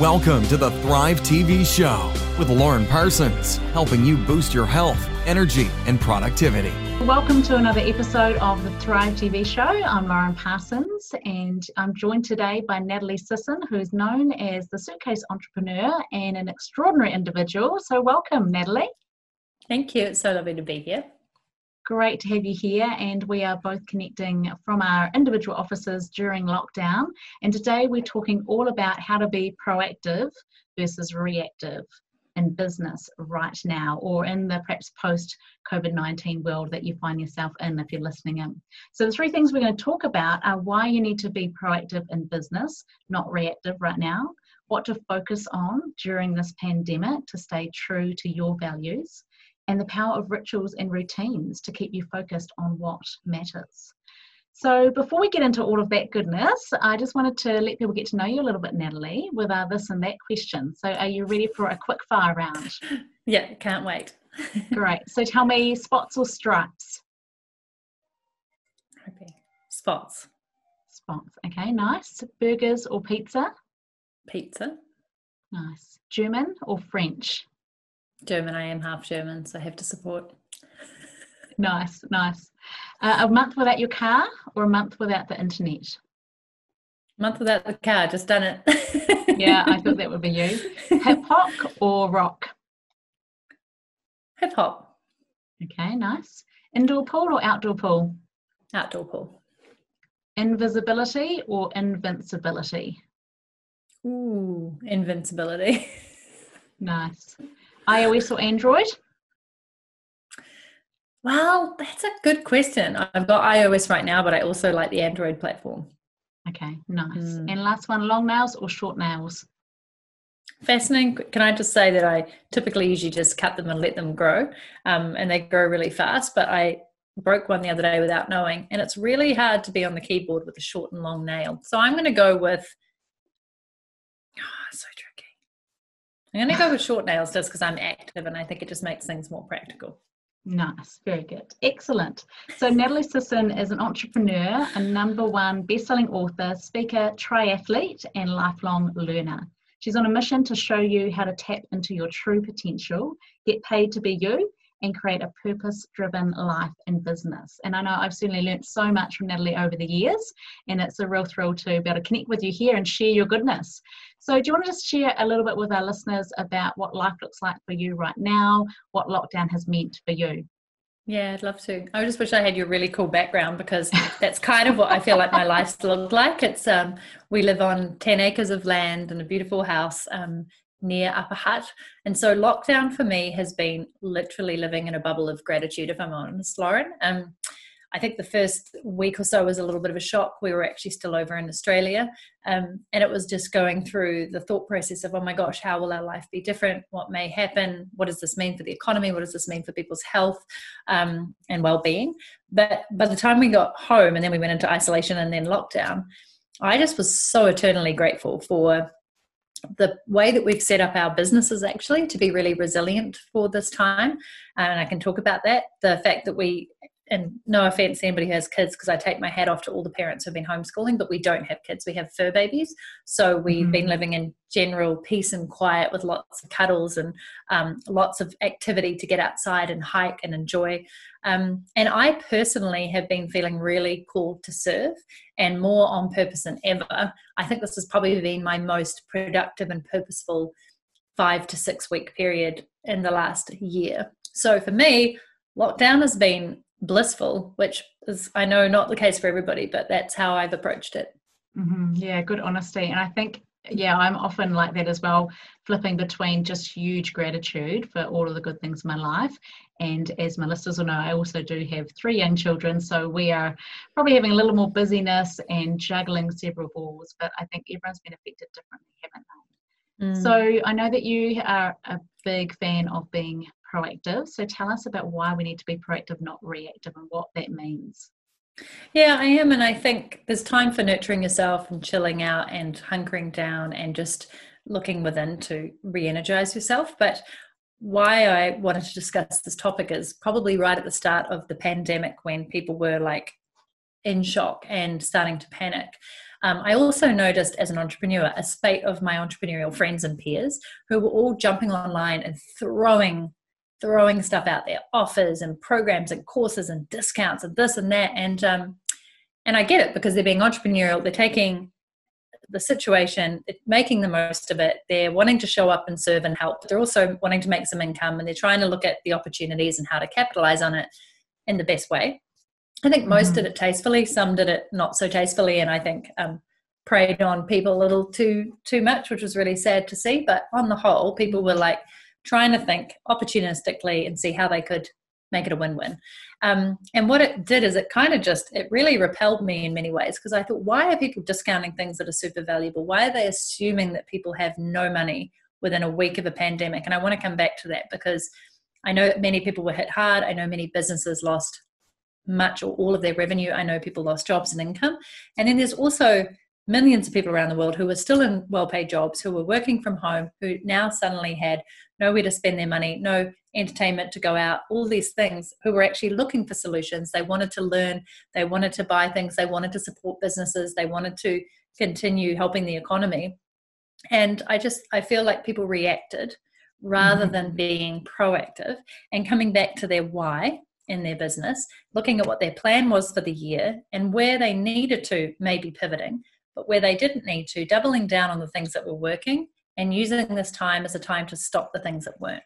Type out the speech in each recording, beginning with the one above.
Welcome to the Thrive TV show with Lauren Parsons, helping you boost your health, energy, and productivity. Welcome to another episode of the Thrive TV show. I'm Lauren Parsons and I'm joined today by Natalie Sisson, who's known as the suitcase entrepreneur and an extraordinary individual. So, welcome, Natalie. Thank you. It's so lovely to be here. Great to have you here, and we are both connecting from our individual offices during lockdown. And today we're talking all about how to be proactive versus reactive in business right now, or in the perhaps post COVID 19 world that you find yourself in if you're listening in. So, the three things we're going to talk about are why you need to be proactive in business, not reactive right now, what to focus on during this pandemic to stay true to your values and the power of rituals and routines to keep you focused on what matters. So, before we get into all of that goodness, I just wanted to let people get to know you a little bit, Natalie, with our this and that question. So, are you ready for a quick fire round? Yeah, can't wait. Great. So, tell me spots or stripes? Okay. Spots. Spots. Okay, nice. Burgers or pizza? Pizza. Nice. German or French? German. I am half German, so I have to support. Nice, nice. Uh, a month without your car or a month without the internet? Month without the car, just done it. yeah, I thought that would be you. Hip hop or rock? Hip hop. Okay, nice. Indoor pool or outdoor pool? Outdoor pool. Invisibility or invincibility? Ooh, invincibility. nice iOS or Android? Well, that's a good question. I've got iOS right now, but I also like the Android platform. Okay, nice. Mm. And last one, long nails or short nails? Fascinating. Can I just say that I typically usually just cut them and let them grow, um, and they grow really fast. But I broke one the other day without knowing, and it's really hard to be on the keyboard with a short and long nail. So I'm going to go with. Oh, so tricky. I'm going to go with short nails just because I'm active and I think it just makes things more practical. Nice, very good. Excellent. So, Natalie Sisson is an entrepreneur, a number one best-selling author, speaker, triathlete, and lifelong learner. She's on a mission to show you how to tap into your true potential, get paid to be you, and create a purpose driven life and business. And I know I've certainly learned so much from Natalie over the years, and it's a real thrill to be able to connect with you here and share your goodness. So, do you want to just share a little bit with our listeners about what life looks like for you right now, what lockdown has meant for you? Yeah, I'd love to. I just wish I had your really cool background because that's kind of what I feel like my life's looked like. It's um, we live on ten acres of land and a beautiful house, um, near Upper Hutt. And so lockdown for me has been literally living in a bubble of gratitude, if I'm honest, Lauren. Um, I think the first week or so was a little bit of a shock. We were actually still over in Australia. Um, and it was just going through the thought process of, oh my gosh, how will our life be different? What may happen? What does this mean for the economy? What does this mean for people's health um, and well being? But by the time we got home and then we went into isolation and then lockdown, I just was so eternally grateful for the way that we've set up our businesses actually to be really resilient for this time and i can talk about that. The fact that we and no offense to anybody who has kids because I take my hat off to all the parents who've been homeschooling, but we don't have kids. We have fur babies. So we've mm-hmm. been living in general peace and quiet with lots of cuddles and um, lots of activity to get outside and hike and enjoy. Um, and I personally have been feeling really called to serve and more on purpose than ever. I think this has probably been my most productive and purposeful five to six week period in the last year. So for me, lockdown has been blissful, which is, I know, not the case for everybody, but that's how I've approached it. Mm-hmm. Yeah, good honesty. And I think, yeah, I'm often like that as well, flipping between just huge gratitude for all of the good things in my life. And as my listeners will know, I also do have three young children. So we are probably having a little more busyness and juggling several balls, but I think everyone's been affected differently, haven't they? Mm. So I know that you are a big fan of being proactive. So tell us about why we need to be proactive, not reactive, and what that means. Yeah, I am. And I think there's time for nurturing yourself and chilling out and hunkering down and just looking within to re energize yourself. But why I wanted to discuss this topic is probably right at the start of the pandemic when people were like in shock and starting to panic. Um, I also noticed as an entrepreneur a spate of my entrepreneurial friends and peers who were all jumping online and throwing throwing stuff out there offers and programs and courses and discounts and this and that. And um, and i get it because they're being entrepreneurial. They're taking the situation making the most of it. They're wanting to show up and serve and help But they're also wanting to make some income and they're trying to look at the opportunities and how to capitalize on it in the best way. I think most mm-hmm. did it tastefully some did it not so tastefully and i think um, preyed on people a little too too much which was really sad to see. But on the whole people were like trying to think opportunistically and see how they could make it a win-win. Um, and what it did is it kind of just it really repelled me in many ways because i thought why are people discounting things that are super valuable? Why are they assuming that people have no money within a week of a pandemic? And i want to come back to that because i know many people were hit hard. I know many businesses lost much or all of their revenue. I know people lost jobs and income. And then there's also millions of people around the world who were still in well paid jobs, who were working from home, who now suddenly had nowhere to spend their money, no entertainment to go out, all these things, who were actually looking for solutions. They wanted to learn, they wanted to buy things, they wanted to support businesses, they wanted to continue helping the economy. And I just, I feel like people reacted rather mm-hmm. than being proactive and coming back to their why in their business, looking at what their plan was for the year and where they needed to maybe pivoting but where they didn't need to, doubling down on the things that were working and using this time as a time to stop the things that weren't.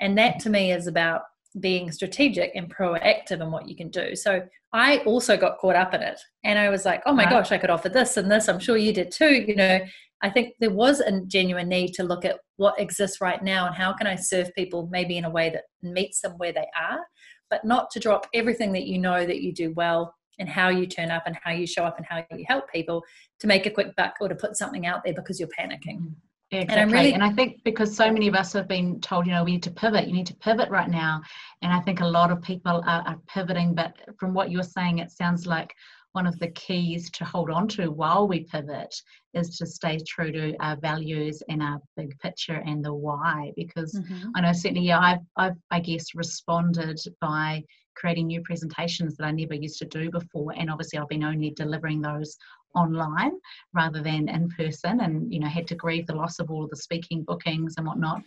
And that to me is about being strategic and proactive in what you can do. So I also got caught up in it and I was like, oh my right. gosh, I could offer this and this. I'm sure you did too. You know, I think there was a genuine need to look at what exists right now and how can I serve people maybe in a way that meets them where they are, but not to drop everything that you know that you do well and how you turn up and how you show up and how you help people to make a quick buck or to put something out there because you're panicking. Exactly. And, really, and I think because so many of us have been told, you know, we need to pivot, you need to pivot right now. And I think a lot of people are, are pivoting, but from what you're saying, it sounds like one of the keys to hold on to while we pivot is to stay true to our values and our big picture and the why because mm-hmm. i know certainly yeah I've, I've i guess responded by creating new presentations that I never used to do before. And obviously, I've been only delivering those online rather than in person, and you know, had to grieve the loss of all of the speaking bookings and whatnot.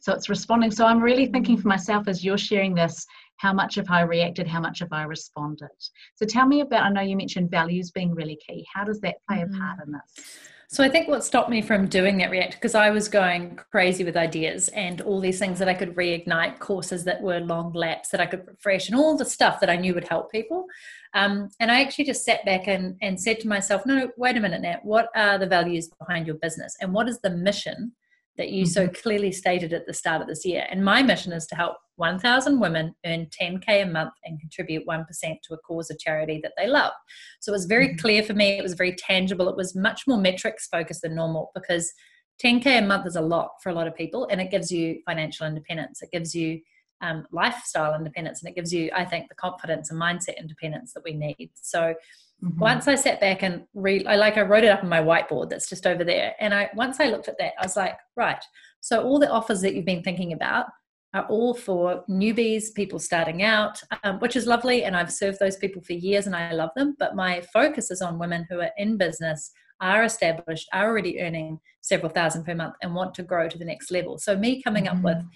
So it's responding. So I'm really thinking for myself as you're sharing this, how much have I reacted, how much have I responded? So tell me about, I know you mentioned values being really key. How does that play mm-hmm. a part in this? So I think what stopped me from doing that react because I was going crazy with ideas and all these things that I could reignite, courses that were long laps that I could refresh, and all the stuff that I knew would help people. Um, and I actually just sat back and, and said to myself, no, wait a minute, Nat, what are the values behind your business and what is the mission that you so mm-hmm. clearly stated at the start of this year. And my mission is to help 1,000 women earn 10K a month and contribute 1% to a cause of charity that they love. So it was very mm-hmm. clear for me. It was very tangible. It was much more metrics focused than normal because 10K a month is a lot for a lot of people and it gives you financial independence. It gives you um, lifestyle independence and it gives you, I think, the confidence and mindset independence that we need. So Mm-hmm. Once I sat back and read, I like I wrote it up on my whiteboard that's just over there. And I once I looked at that, I was like, right. So all the offers that you've been thinking about are all for newbies, people starting out, um, which is lovely. And I've served those people for years and I love them. But my focus is on women who are in business, are established, are already earning several thousand per month, and want to grow to the next level. So me coming mm-hmm. up with mm-hmm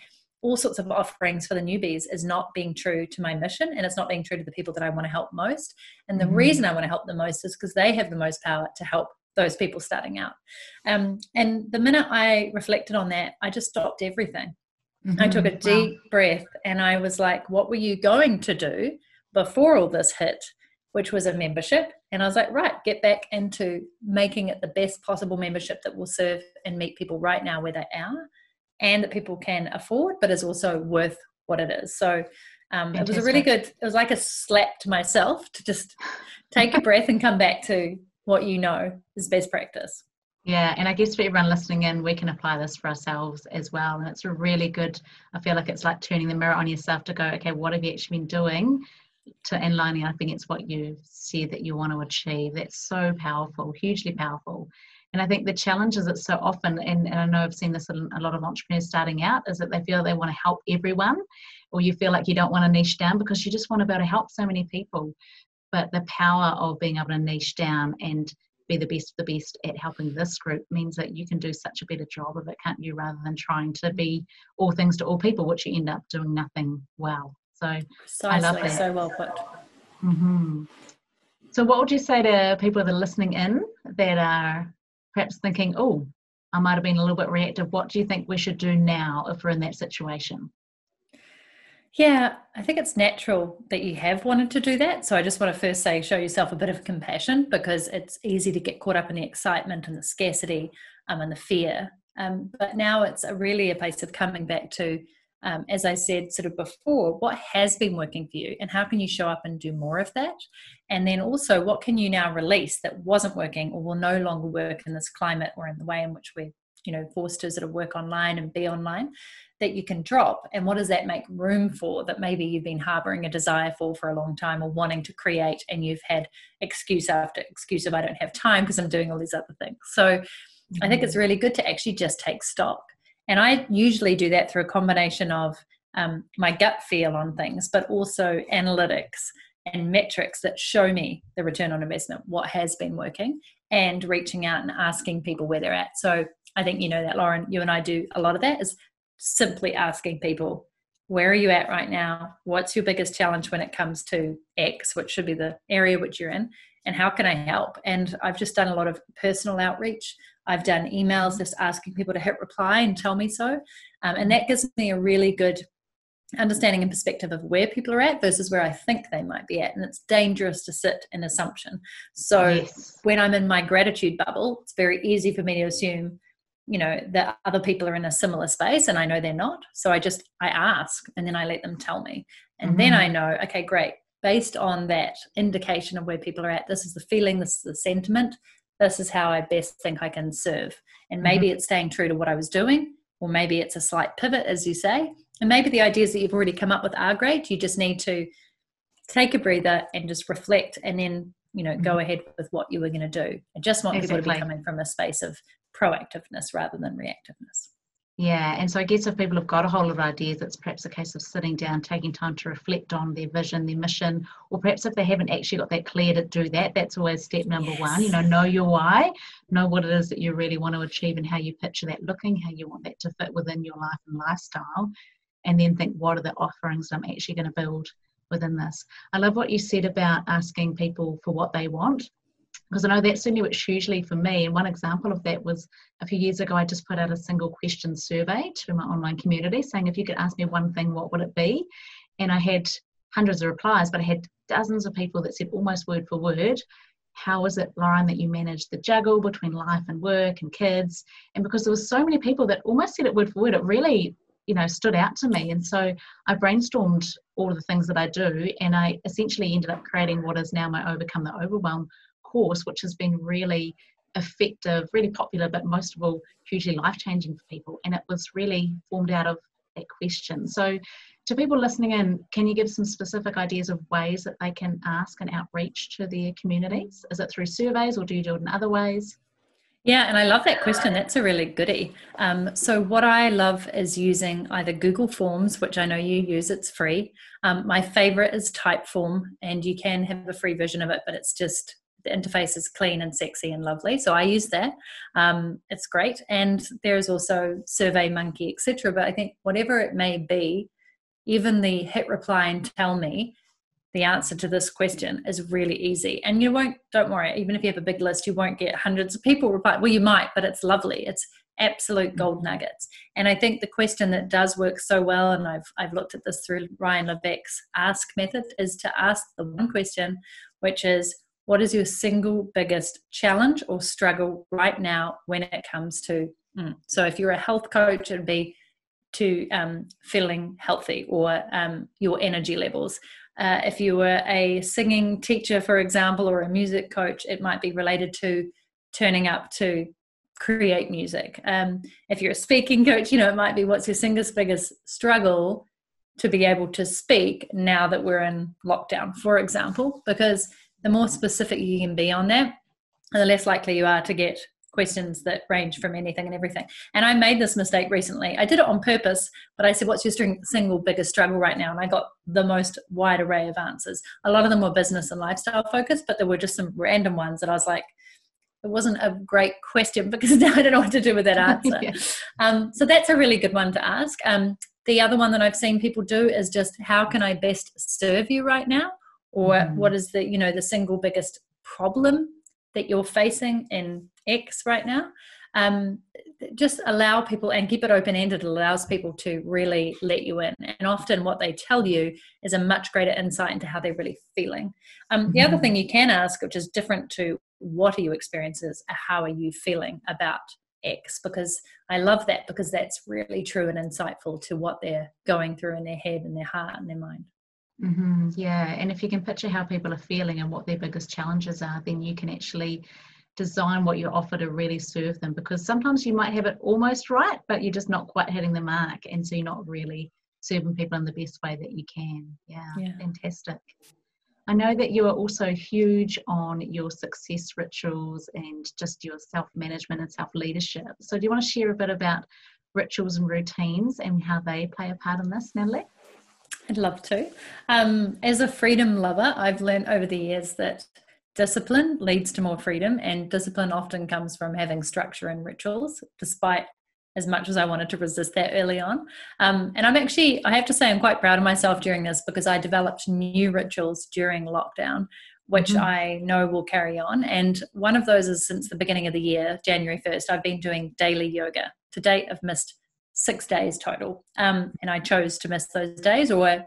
all sorts of offerings for the newbies is not being true to my mission and it's not being true to the people that I want to help most. And the mm-hmm. reason I want to help them most is because they have the most power to help those people starting out. Um, and the minute I reflected on that, I just stopped everything. Mm-hmm. I took a deep wow. breath and I was like, what were you going to do before all this hit? Which was a membership. And I was like, right, get back into making it the best possible membership that will serve and meet people right now where they are and that people can afford, but is also worth what it is. So um, it was a really good, it was like a slap to myself to just take a breath and come back to what you know is best practice. Yeah, and I guess for everyone listening in, we can apply this for ourselves as well. And it's a really good, I feel like it's like turning the mirror on yourself to go, okay, what have you actually been doing to and lining up against what you see that you want to achieve? That's so powerful, hugely powerful. And I think the challenge is that so often, and, and I know I've seen this in a lot of entrepreneurs starting out, is that they feel they want to help everyone, or you feel like you don't want to niche down because you just want to be able to help so many people. But the power of being able to niche down and be the best of the best at helping this group means that you can do such a better job of it, can't you? Rather than trying to be all things to all people, which you end up doing nothing well. So Precisely, I love that. So well put. Mm-hmm. So, what would you say to people that are listening in that are perhaps thinking, "Oh, I might have been a little bit reactive. What do you think we should do now if we're in that situation?" Yeah, I think it's natural that you have wanted to do that. So I just want to first say, show yourself a bit of compassion because it's easy to get caught up in the excitement and the scarcity um, and the fear. Um, but now it's really a place of coming back to, um, as I said sort of before, what has been working for you and how can you show up and do more of that? And then also, what can you now release that wasn't working or will no longer work in this climate or in the way in which we're you know forced to sort of work online and be online that you can drop and what does that make room for that maybe you've been harboring a desire for for a long time or wanting to create and you've had excuse after excuse of i don't have time because i'm doing all these other things so mm-hmm. i think it's mm-hmm. really good to actually just take stock and i usually do that through a combination of um, my gut feel on things but also analytics and metrics that show me the return on investment what has been working and reaching out and asking people where they're at so I think you know that, Lauren. You and I do a lot of that is simply asking people, where are you at right now? What's your biggest challenge when it comes to X, which should be the area which you're in? And how can I help? And I've just done a lot of personal outreach. I've done emails just asking people to hit reply and tell me so. Um, and that gives me a really good understanding and perspective of where people are at versus where I think they might be at. And it's dangerous to sit in assumption. So yes. when I'm in my gratitude bubble, it's very easy for me to assume you know that other people are in a similar space and i know they're not so i just i ask and then i let them tell me and mm-hmm. then i know okay great based on that indication of where people are at this is the feeling this is the sentiment this is how i best think i can serve and mm-hmm. maybe mm-hmm. it's staying true to what i was doing or maybe it's a slight pivot as you say and maybe the ideas that you've already come up with are great you just need to take a breather and just reflect and then you know mm-hmm. go ahead with what you were going to do i just want exactly. people to be coming from a space of proactiveness rather than reactiveness. Yeah, and so I guess if people have got a whole lot of ideas, it's perhaps a case of sitting down, taking time to reflect on their vision, their mission, or perhaps if they haven't actually got that clear to do that, that's always step number yes. one. You know, know your why, know what it is that you really want to achieve and how you picture that looking, how you want that to fit within your life and lifestyle, and then think what are the offerings I'm actually going to build within this. I love what you said about asking people for what they want because I know that's certainly what's hugely for me. And one example of that was a few years ago, I just put out a single question survey to my online community saying, if you could ask me one thing, what would it be? And I had hundreds of replies, but I had dozens of people that said almost word for word, how is it, Lauren, that you manage the juggle between life and work and kids? And because there were so many people that almost said it word for word, it really, you know, stood out to me. And so I brainstormed all of the things that I do, and I essentially ended up creating what is now my Overcome the Overwhelm course, which has been really effective, really popular, but most of all, hugely life changing for people. And it was really formed out of that question. So, to people listening in, can you give some specific ideas of ways that they can ask and outreach to their communities? Is it through surveys or do you do it in other ways? Yeah, and I love that question. That's a really goodie. Um, so, what I love is using either Google Forms, which I know you use, it's free. Um, my favorite is Typeform, and you can have a free version of it, but it's just the interface is clean and sexy and lovely. So I use that. Um, it's great. And there's also Survey Monkey, etc. But I think whatever it may be, even the hit reply and tell me the answer to this question is really easy. And you won't, don't worry, even if you have a big list, you won't get hundreds of people reply. Well, you might, but it's lovely. It's absolute gold nuggets. And I think the question that does work so well, and I've I've looked at this through Ryan Levesque's ask method, is to ask the one question, which is what is your single biggest challenge or struggle right now when it comes to mm. so if you're a health coach it'd be to um, feeling healthy or um, your energy levels uh, if you were a singing teacher for example or a music coach it might be related to turning up to create music um, if you're a speaking coach you know it might be what's your single biggest struggle to be able to speak now that we're in lockdown for example because the more specific you can be on that, the less likely you are to get questions that range from anything and everything. And I made this mistake recently. I did it on purpose, but I said, What's your single biggest struggle right now? And I got the most wide array of answers. A lot of them were business and lifestyle focused, but there were just some random ones that I was like, it wasn't a great question because now I don't know what to do with that answer. yeah. um, so that's a really good one to ask. Um, the other one that I've seen people do is just how can I best serve you right now, or mm. what is the you know the single biggest problem that you're facing in X right now. Um, just allow people and keep it open ended allows people to really let you in and often what they tell you is a much greater insight into how they're really feeling um, the mm-hmm. other thing you can ask which is different to what are your experiences how are you feeling about x because i love that because that's really true and insightful to what they're going through in their head and their heart and their mind mm-hmm. yeah and if you can picture how people are feeling and what their biggest challenges are then you can actually design what you offer to really serve them because sometimes you might have it almost right but you're just not quite hitting the mark and so you're not really serving people in the best way that you can yeah, yeah. fantastic I know that you are also huge on your success rituals and just your self management and self leadership. So, do you want to share a bit about rituals and routines and how they play a part in this, Natalie? I'd love to. Um, as a freedom lover, I've learned over the years that discipline leads to more freedom, and discipline often comes from having structure and rituals, despite as much as I wanted to resist that early on. Um, and I'm actually, I have to say, I'm quite proud of myself during this because I developed new rituals during lockdown, which mm-hmm. I know will carry on. And one of those is since the beginning of the year, January 1st, I've been doing daily yoga. To date, I've missed six days total. Um, and I chose to miss those days, or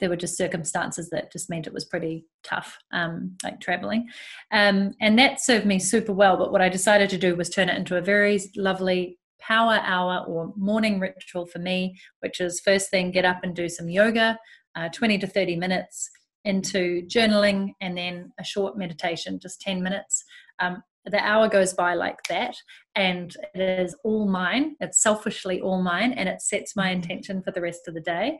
there were just circumstances that just meant it was pretty tough, um, like traveling. Um, and that served me super well. But what I decided to do was turn it into a very lovely power hour or morning ritual for me, which is first thing, get up and do some yoga, uh, 20 to 30 minutes into journaling, and then a short meditation, just 10 minutes. Um, the hour goes by like that and it is all mine. It's selfishly all mine and it sets my intention for the rest of the day.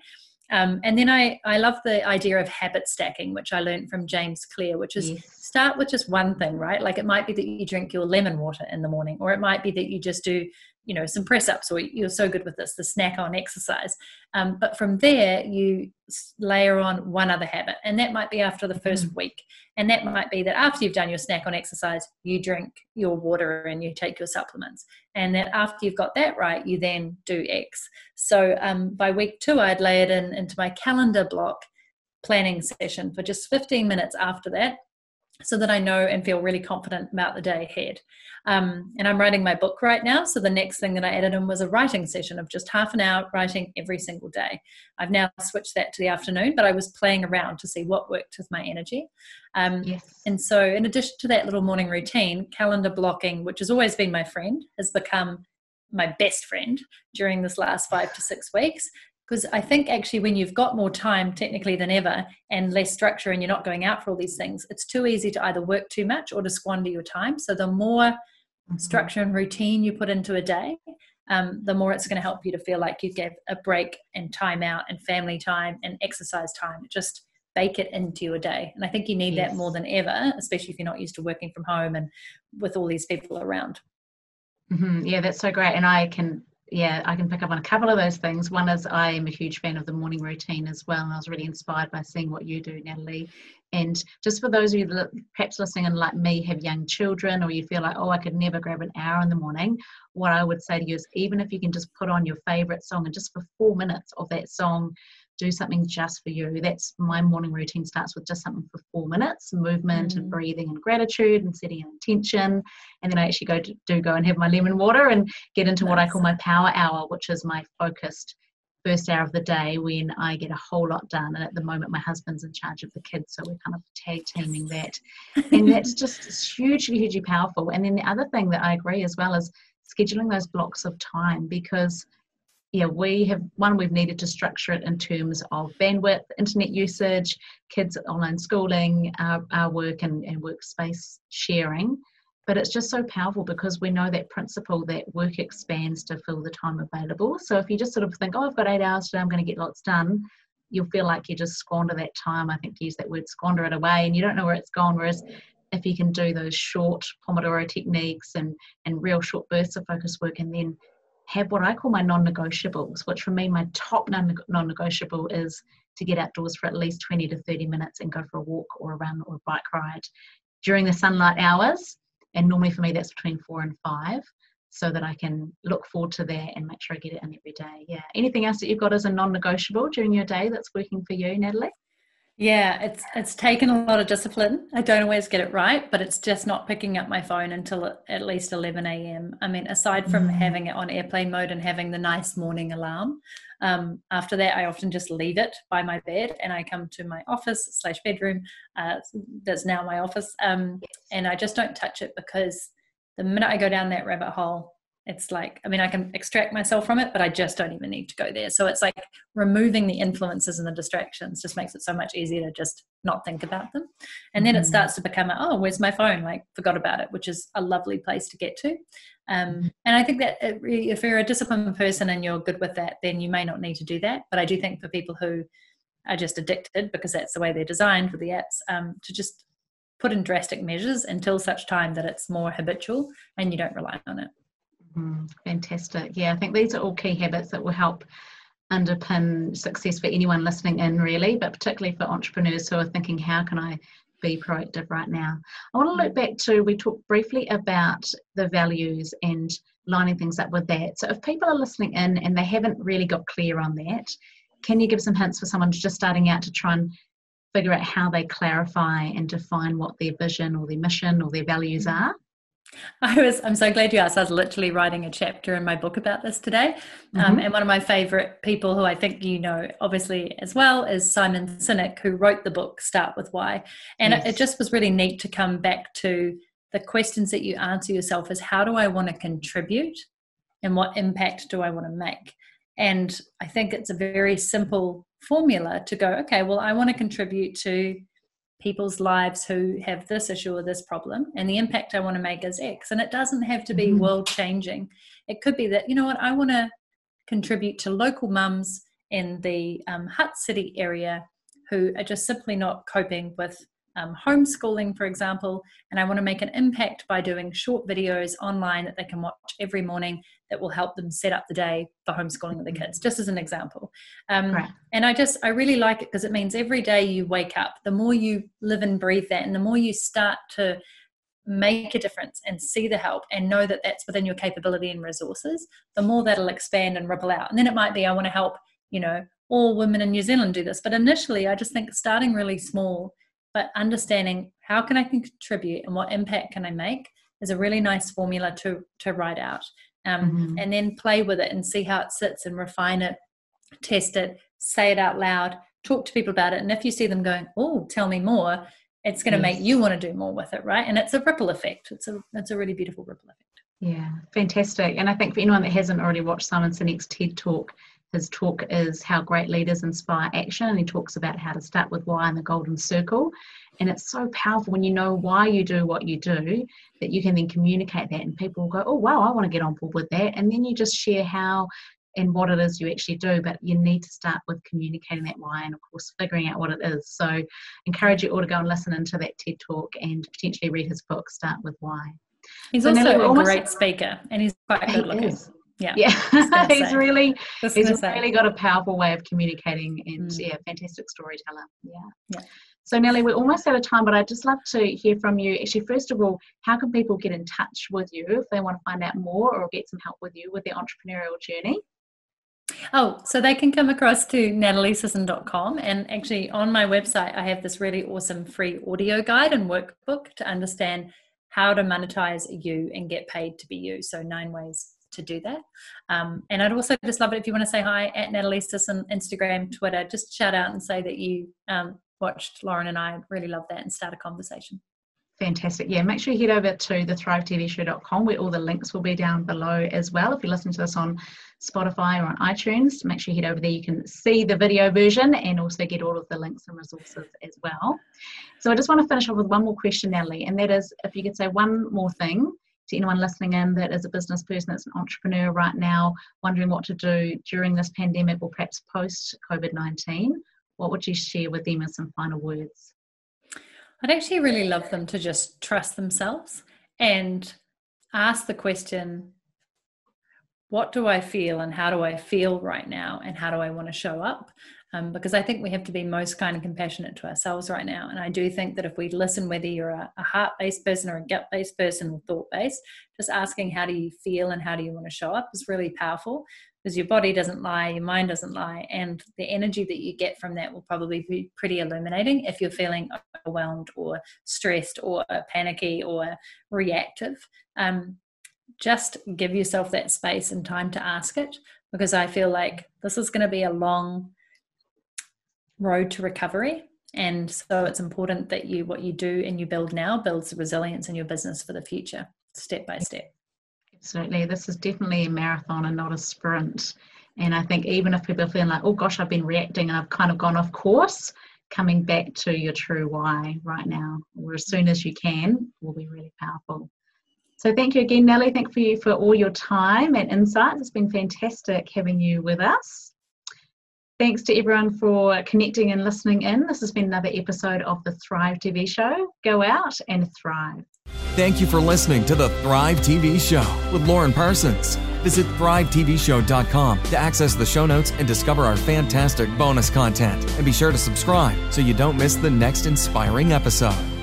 Um, and then I, I love the idea of habit stacking, which I learned from James Clear, which is yes. Start with just one thing, right? Like it might be that you drink your lemon water in the morning, or it might be that you just do you know some press ups or you're so good with this the snack on exercise um, but from there you layer on one other habit and that might be after the first mm. week and that might be that after you've done your snack on exercise you drink your water and you take your supplements and that after you've got that right you then do x so um, by week two i'd lay it in into my calendar block planning session for just 15 minutes after that so that I know and feel really confident about the day ahead. Um, and I'm writing my book right now. So the next thing that I added in was a writing session of just half an hour writing every single day. I've now switched that to the afternoon, but I was playing around to see what worked with my energy. Um, yes. And so, in addition to that little morning routine, calendar blocking, which has always been my friend, has become my best friend during this last five to six weeks because I think actually when you've got more time technically than ever and less structure and you're not going out for all these things, it's too easy to either work too much or to squander your time. So the more mm-hmm. structure and routine you put into a day, um, the more it's going to help you to feel like you get a break and time out and family time and exercise time. Just bake it into your day. And I think you need yes. that more than ever, especially if you're not used to working from home and with all these people around. Mm-hmm. Yeah, that's so great. And I can yeah, I can pick up on a couple of those things. One is I am a huge fan of the morning routine as well, and I was really inspired by seeing what you do, Natalie. And just for those of you that perhaps listening and like me have young children, or you feel like, oh, I could never grab an hour in the morning, what I would say to you is even if you can just put on your favorite song and just for four minutes of that song, do something just for you. That's my morning routine starts with just something for four minutes, movement mm. and breathing and gratitude and setting an intention. And then I actually go to, do go and have my lemon water and get into nice. what I call my power hour, which is my focused first hour of the day when I get a whole lot done. And at the moment, my husband's in charge of the kids, so we're kind of tag teaming that. and that's just hugely, hugely powerful. And then the other thing that I agree as well is scheduling those blocks of time because yeah, we have one, we've needed to structure it in terms of bandwidth, internet usage, kids online schooling, our, our work and, and workspace sharing. But it's just so powerful because we know that principle that work expands to fill the time available. So if you just sort of think, oh, I've got eight hours today, I'm going to get lots done, you'll feel like you just squander that time. I think to use that word, squander it away, and you don't know where it's gone. Whereas if you can do those short Pomodoro techniques and, and real short bursts of focus work and then have what I call my non negotiables, which for me, my top non negotiable is to get outdoors for at least 20 to 30 minutes and go for a walk or a run or a bike ride. During the sunlight hours, And normally for me, that's between four and five so that I can look forward to that and make sure I get it in every day. Yeah. Anything else that you've got as a non negotiable during your day that's working for you, Natalie? Yeah, it's it's taken a lot of discipline. I don't always get it right, but it's just not picking up my phone until at least 11 a.m. I mean, aside from mm. having it on airplane mode and having the nice morning alarm, um, after that, I often just leave it by my bed and I come to my office slash bedroom. Uh, that's now my office, um, yes. and I just don't touch it because the minute I go down that rabbit hole, it's like i mean i can extract myself from it but i just don't even need to go there. So it's like removing the influences and the distractions just makes it so much easier to just not think about them. And then mm-hmm. it starts to become a, oh where's my phone? Like forgot about it which is a lovely place to get to. Um, mm-hmm. and i think that if you're a disciplined person and you're good with that then you may not need to do that. But i do think for people who are just addicted because that's the way they're designed with the apps um, to just put in drastic measures until such time that it's more habitual and you don't rely on it Mm, fantastic. Yeah, I think these are all key habits that will help underpin success for anyone listening in, really, but particularly for entrepreneurs who are thinking, how can I be proactive right now? I want to look back to, we talked briefly about the values and lining things up with that. So, if people are listening in and they haven't really got clear on that, can you give some hints for someone just starting out to try and figure out how they clarify and define what their vision or their mission or their values mm. are? I was. I'm so glad you asked. I was literally writing a chapter in my book about this today, um, mm-hmm. and one of my favorite people, who I think you know, obviously as well, is Simon Sinek, who wrote the book Start with Why. And yes. it, it just was really neat to come back to the questions that you answer yourself: is how do I want to contribute, and what impact do I want to make? And I think it's a very simple formula to go. Okay, well, I want to contribute to people's lives who have this issue or this problem and the impact i want to make is x and it doesn't have to be mm-hmm. world changing it could be that you know what i want to contribute to local mums in the um, Hutt City area who are just simply not coping with um, homeschooling, for example, and I want to make an impact by doing short videos online that they can watch every morning that will help them set up the day for homeschooling with the kids, just as an example. Um, right. And I just, I really like it because it means every day you wake up, the more you live and breathe that, and the more you start to make a difference and see the help and know that that's within your capability and resources, the more that'll expand and ripple out. And then it might be, I want to help, you know, all women in New Zealand do this. But initially, I just think starting really small but understanding how can I contribute and what impact can I make is a really nice formula to to write out. Um, mm-hmm. And then play with it and see how it sits and refine it, test it, say it out loud, talk to people about it. And if you see them going, "Oh, tell me more," it's going to yes. make you want to do more with it, right? And it's a ripple effect. It's a it's a really beautiful ripple effect. Yeah, fantastic. And I think for anyone that hasn't already watched Simon Sinek's TED Talk, his talk is How Great Leaders Inspire Action, and he talks about how to start with why and the golden circle. And it's so powerful when you know why you do what you do that you can then communicate that, and people will go, Oh, wow, I want to get on board with that. And then you just share how and what it is you actually do, but you need to start with communicating that why and, of course, figuring out what it is. So, encourage you all to go and listen into that TED talk and potentially read his book, Start with Why. He's so also a great speaker and he's quite good looking. Is. Yeah, yeah. he's really he's really got a powerful way of communicating and mm. yeah, fantastic storyteller. Yeah. yeah. So Nellie, we're almost out of time, but I'd just love to hear from you. Actually, first of all, how can people get in touch with you if they want to find out more or get some help with you with their entrepreneurial journey? Oh, so they can come across to nataliesisson.com and actually on my website I have this really awesome free audio guide and workbook to understand how to monetize you and get paid to be you. So nine ways to do that. Um, and I'd also just love it if you want to say hi at Natalie Sisson, Instagram, Twitter, just shout out and say that you um, watched Lauren and I. Really love that and start a conversation. Fantastic. Yeah, make sure you head over to the thrivetvshow.com where all the links will be down below as well. If you're listening to this on Spotify or on iTunes, make sure you head over there. You can see the video version and also get all of the links and resources as well. So I just want to finish off with one more question, Natalie, and that is if you could say one more thing to anyone listening in that is a business person, that's an entrepreneur right now, wondering what to do during this pandemic or perhaps post COVID 19, what would you share with them as some final words? I'd actually really love them to just trust themselves and ask the question what do I feel and how do I feel right now and how do I want to show up? Um, because I think we have to be most kind and compassionate to ourselves right now. And I do think that if we listen, whether you're a, a heart based person or a gut based person or thought based, just asking how do you feel and how do you want to show up is really powerful because your body doesn't lie, your mind doesn't lie, and the energy that you get from that will probably be pretty illuminating if you're feeling overwhelmed or stressed or panicky or reactive. Um, just give yourself that space and time to ask it because I feel like this is going to be a long road to recovery. And so it's important that you, what you do and you build now builds resilience in your business for the future, step by step. Absolutely. This is definitely a marathon and not a sprint. And I think even if people are feeling like, oh gosh, I've been reacting and I've kind of gone off course, coming back to your true why right now, or as soon as you can, will be really powerful. So thank you again, Nellie. Thank you for all your time and insights. It's been fantastic having you with us. Thanks to everyone for connecting and listening in. This has been another episode of the Thrive TV show. Go out and thrive. Thank you for listening to the Thrive TV show with Lauren Parsons. Visit thrivetvshow.com to access the show notes and discover our fantastic bonus content. And be sure to subscribe so you don't miss the next inspiring episode.